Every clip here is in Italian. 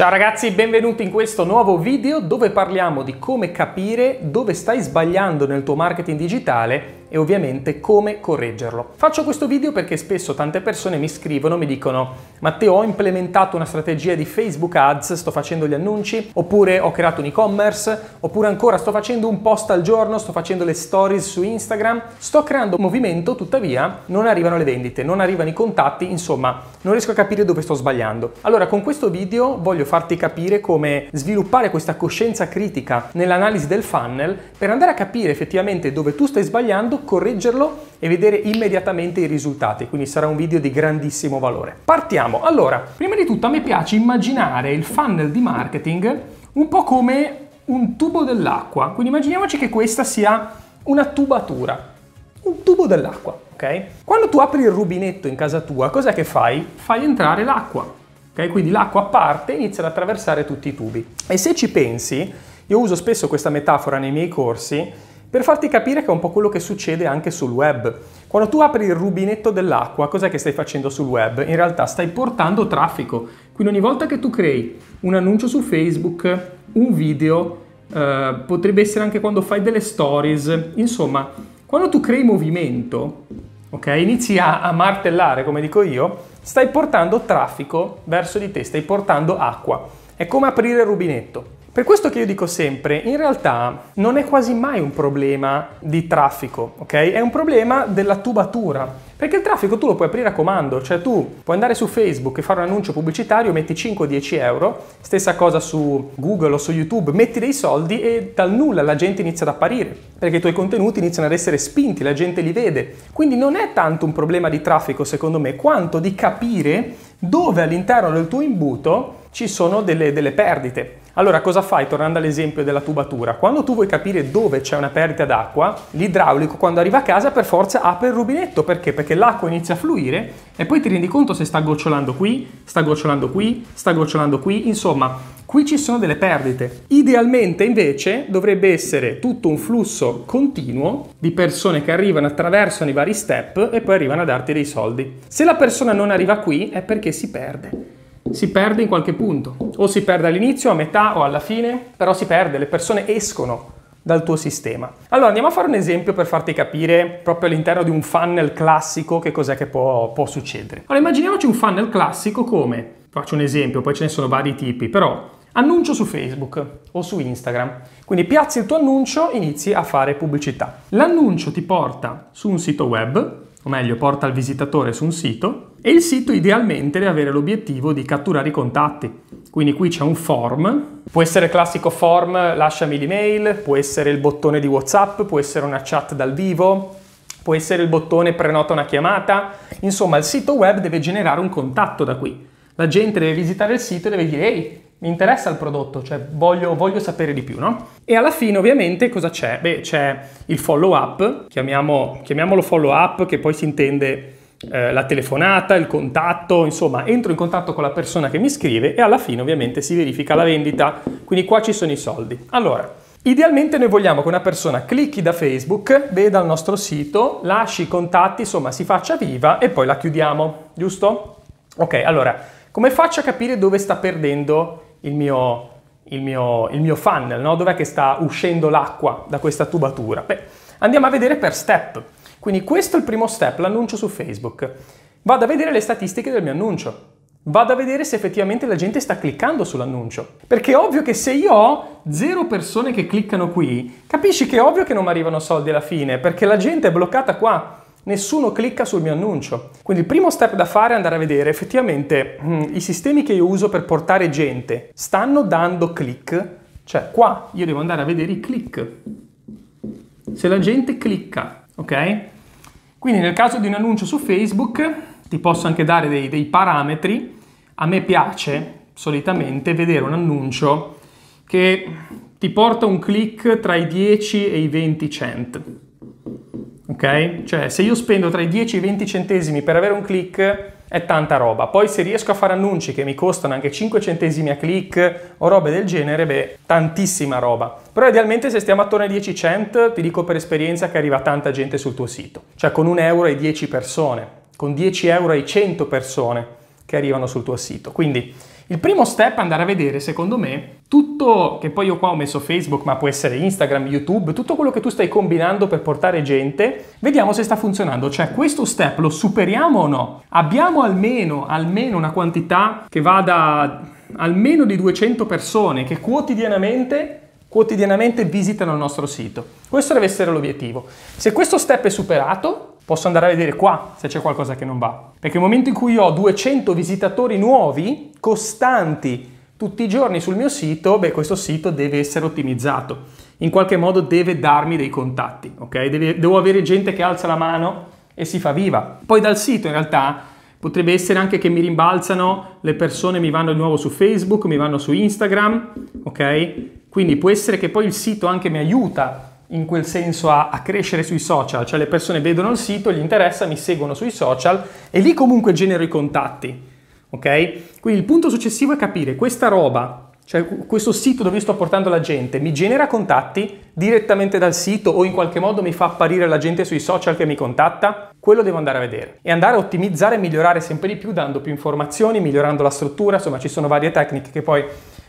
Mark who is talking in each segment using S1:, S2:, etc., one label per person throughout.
S1: Ciao ragazzi, benvenuti in questo nuovo video dove parliamo di come capire dove stai sbagliando nel tuo marketing digitale e ovviamente come correggerlo. Faccio questo video perché spesso tante persone mi scrivono, mi dicono Matteo ho implementato una strategia di Facebook Ads, sto facendo gli annunci, oppure ho creato un e-commerce, oppure ancora sto facendo un post al giorno, sto facendo le stories su Instagram, sto creando un movimento, tuttavia non arrivano le vendite, non arrivano i contatti, insomma non riesco a capire dove sto sbagliando. Allora con questo video voglio farti capire come sviluppare questa coscienza critica nell'analisi del funnel per andare a capire effettivamente dove tu stai sbagliando correggerlo e vedere immediatamente i risultati, quindi sarà un video di grandissimo valore. Partiamo! Allora, prima di tutto a me piace immaginare il funnel di marketing un po' come un tubo dell'acqua, quindi immaginiamoci che questa sia una tubatura, un tubo dell'acqua, ok? Quando tu apri il rubinetto in casa tua, cos'è che fai? Fai entrare l'acqua, ok? Quindi l'acqua parte e inizia ad attraversare tutti i tubi. E se ci pensi, io uso spesso questa metafora nei miei corsi, per farti capire che è un po' quello che succede anche sul web. Quando tu apri il rubinetto dell'acqua, cos'è che stai facendo sul web? In realtà stai portando traffico. Quindi ogni volta che tu crei un annuncio su Facebook, un video, eh, potrebbe essere anche quando fai delle stories, insomma, quando tu crei movimento, ok, inizi a, a martellare, come dico io, stai portando traffico verso di te, stai portando acqua. È come aprire il rubinetto. Per questo che io dico sempre, in realtà non è quasi mai un problema di traffico, ok? È un problema della tubatura. Perché il traffico tu lo puoi aprire a comando, cioè tu puoi andare su Facebook e fare un annuncio pubblicitario, metti 5-10 euro, stessa cosa su Google o su YouTube, metti dei soldi e dal nulla la gente inizia ad apparire, perché i tuoi contenuti iniziano ad essere spinti, la gente li vede. Quindi non è tanto un problema di traffico secondo me, quanto di capire dove all'interno del tuo imbuto ci sono delle, delle perdite. Allora cosa fai tornando all'esempio della tubatura? Quando tu vuoi capire dove c'è una perdita d'acqua, l'idraulico quando arriva a casa per forza apre il rubinetto. Perché? Perché l'acqua inizia a fluire e poi ti rendi conto se sta gocciolando qui, sta gocciolando qui, sta gocciolando qui, insomma qui ci sono delle perdite. Idealmente invece dovrebbe essere tutto un flusso continuo di persone che arrivano, attraversano i vari step e poi arrivano a darti dei soldi. Se la persona non arriva qui è perché si perde si perde in qualche punto, o si perde all'inizio, a metà o alla fine, però si perde, le persone escono dal tuo sistema. Allora andiamo a fare un esempio per farti capire proprio all'interno di un funnel classico che cos'è che può, può succedere. Allora immaginiamoci un funnel classico come, faccio un esempio, poi ce ne sono vari tipi, però annuncio su Facebook o su Instagram. Quindi piazzi il tuo annuncio, inizi a fare pubblicità. L'annuncio ti porta su un sito web, o meglio porta il visitatore su un sito e il sito idealmente deve avere l'obiettivo di catturare i contatti. Quindi qui c'è un form, può essere classico form lasciami l'email, può essere il bottone di WhatsApp, può essere una chat dal vivo, può essere il bottone prenota una chiamata, insomma il sito web deve generare un contatto da qui. La gente deve visitare il sito e deve dire ehi, mi interessa il prodotto, cioè voglio, voglio, sapere di più, no? E alla fine ovviamente cosa c'è? Beh, c'è il follow up, chiamiamo, chiamiamolo follow up che poi si intende eh, la telefonata, il contatto, insomma entro in contatto con la persona che mi scrive e alla fine ovviamente si verifica la vendita, quindi qua ci sono i soldi. Allora, idealmente noi vogliamo che una persona clicchi da Facebook, veda il nostro sito, lasci i contatti, insomma si faccia viva e poi la chiudiamo, giusto? Ok, allora, come faccio a capire dove sta perdendo il mio, il mio, il mio funnel, no? dov'è che sta uscendo l'acqua da questa tubatura? Beh, andiamo a vedere per step. Quindi questo è il primo step, l'annuncio su Facebook. Vado a vedere le statistiche del mio annuncio. Vado a vedere se effettivamente la gente sta cliccando sull'annuncio. Perché è ovvio che se io ho zero persone che cliccano qui, capisci che è ovvio che non mi arrivano soldi alla fine, perché la gente è bloccata qua nessuno clicca sul mio annuncio. Quindi il primo step da fare è andare a vedere effettivamente hm, i sistemi che io uso per portare gente stanno dando click, cioè qua io devo andare a vedere i click. Se la gente clicca, ok? Quindi nel caso di un annuncio su Facebook ti posso anche dare dei, dei parametri. A me piace solitamente vedere un annuncio che ti porta un click tra i 10 e i 20 cent ok? Cioè se io spendo tra i 10 e i 20 centesimi per avere un click è tanta roba. Poi se riesco a fare annunci che mi costano anche 5 centesimi a click o robe del genere, beh, tantissima roba. Però idealmente se stiamo attorno ai 10 cent, ti dico per esperienza che arriva tanta gente sul tuo sito. Cioè con un euro hai 10 persone, con 10 euro hai 100 persone che arrivano sul tuo sito. Quindi Il primo step è andare a vedere, secondo me, tutto, che poi io qua ho messo Facebook, ma può essere Instagram, YouTube, tutto quello che tu stai combinando per portare gente, vediamo se sta funzionando. Cioè, questo step lo superiamo o no? Abbiamo almeno, almeno una quantità che va da almeno di 200 persone che quotidianamente quotidianamente visitano il nostro sito. Questo deve essere l'obiettivo. Se questo step è superato, posso andare a vedere qua se c'è qualcosa che non va. Perché nel momento in cui ho 200 visitatori nuovi, costanti, tutti i giorni sul mio sito, beh, questo sito deve essere ottimizzato. In qualche modo deve darmi dei contatti, ok? Deve, devo avere gente che alza la mano e si fa viva. Poi dal sito in realtà potrebbe essere anche che mi rimbalzano le persone, mi vanno di nuovo su Facebook, mi vanno su Instagram, ok? Quindi può essere che poi il sito anche mi aiuta in quel senso a, a, crescere sui social, cioè le persone vedono il sito, gli interessa, mi seguono sui social e lì comunque genero i contatti, ok? Quindi il punto successivo è capire questa roba, cioè questo sito dove sto portando la gente, mi genera contatti direttamente dal sito o in qualche modo mi fa apparire la gente sui social che mi contatta? Quello devo andare a vedere e andare a ottimizzare e migliorare sempre di più dando più informazioni, migliorando la struttura, insomma ci sono varie tecniche che poi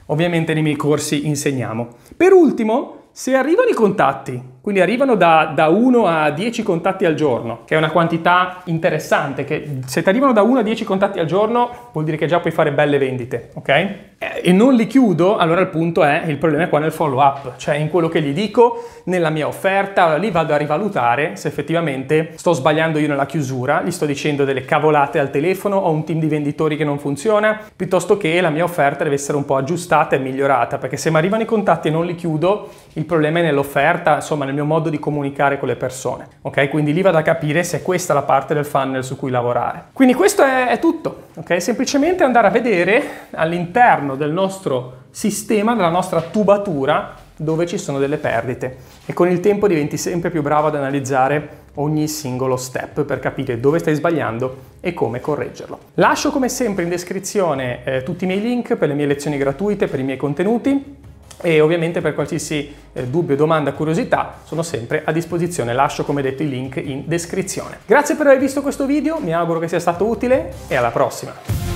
S1: ovviamente nei miei corsi insegniamo. Per ultimo, se arrivano i contatti, quindi arrivano da, da 1 a 10 contatti al giorno, che è una quantità interessante, che se ti arrivano da 1 a 10 contatti al giorno vuol dire che già puoi fare belle vendite, ok? Eh, e non li chiudo, allora il punto è, il problema è qua nel follow up, cioè in quello che gli dico, nella mia offerta, allora lì vado a rivalutare se effettivamente sto sbagliando io nella chiusura, gli sto dicendo delle cavolate al telefono, ho un team di venditori che non funziona, piuttosto che la mia offerta deve essere un po' aggiustata e migliorata, perché se mi arrivano i contatti e non li chiudo, il problema è nell'offerta, insomma nel mio modo di comunicare con le persone. Ok? Quindi lì vado a capire se questa è la parte del funnel su cui lavorare. Quindi questo è, è tutto. Ok? Semplicemente andare a vedere all'interno del nostro sistema, della nostra tubatura, dove ci sono delle perdite e con il tempo diventi sempre più bravo ad analizzare ogni singolo step per capire dove stai sbagliando e come correggerlo. Lascio come sempre in descrizione eh, tutti i miei link per le mie lezioni gratuite, per i miei contenuti e ovviamente per qualsiasi eh, dubbio, domanda, curiosità sono sempre a disposizione, lascio come detto i link in descrizione. Grazie per aver visto questo video, mi auguro che sia stato utile e alla prossima!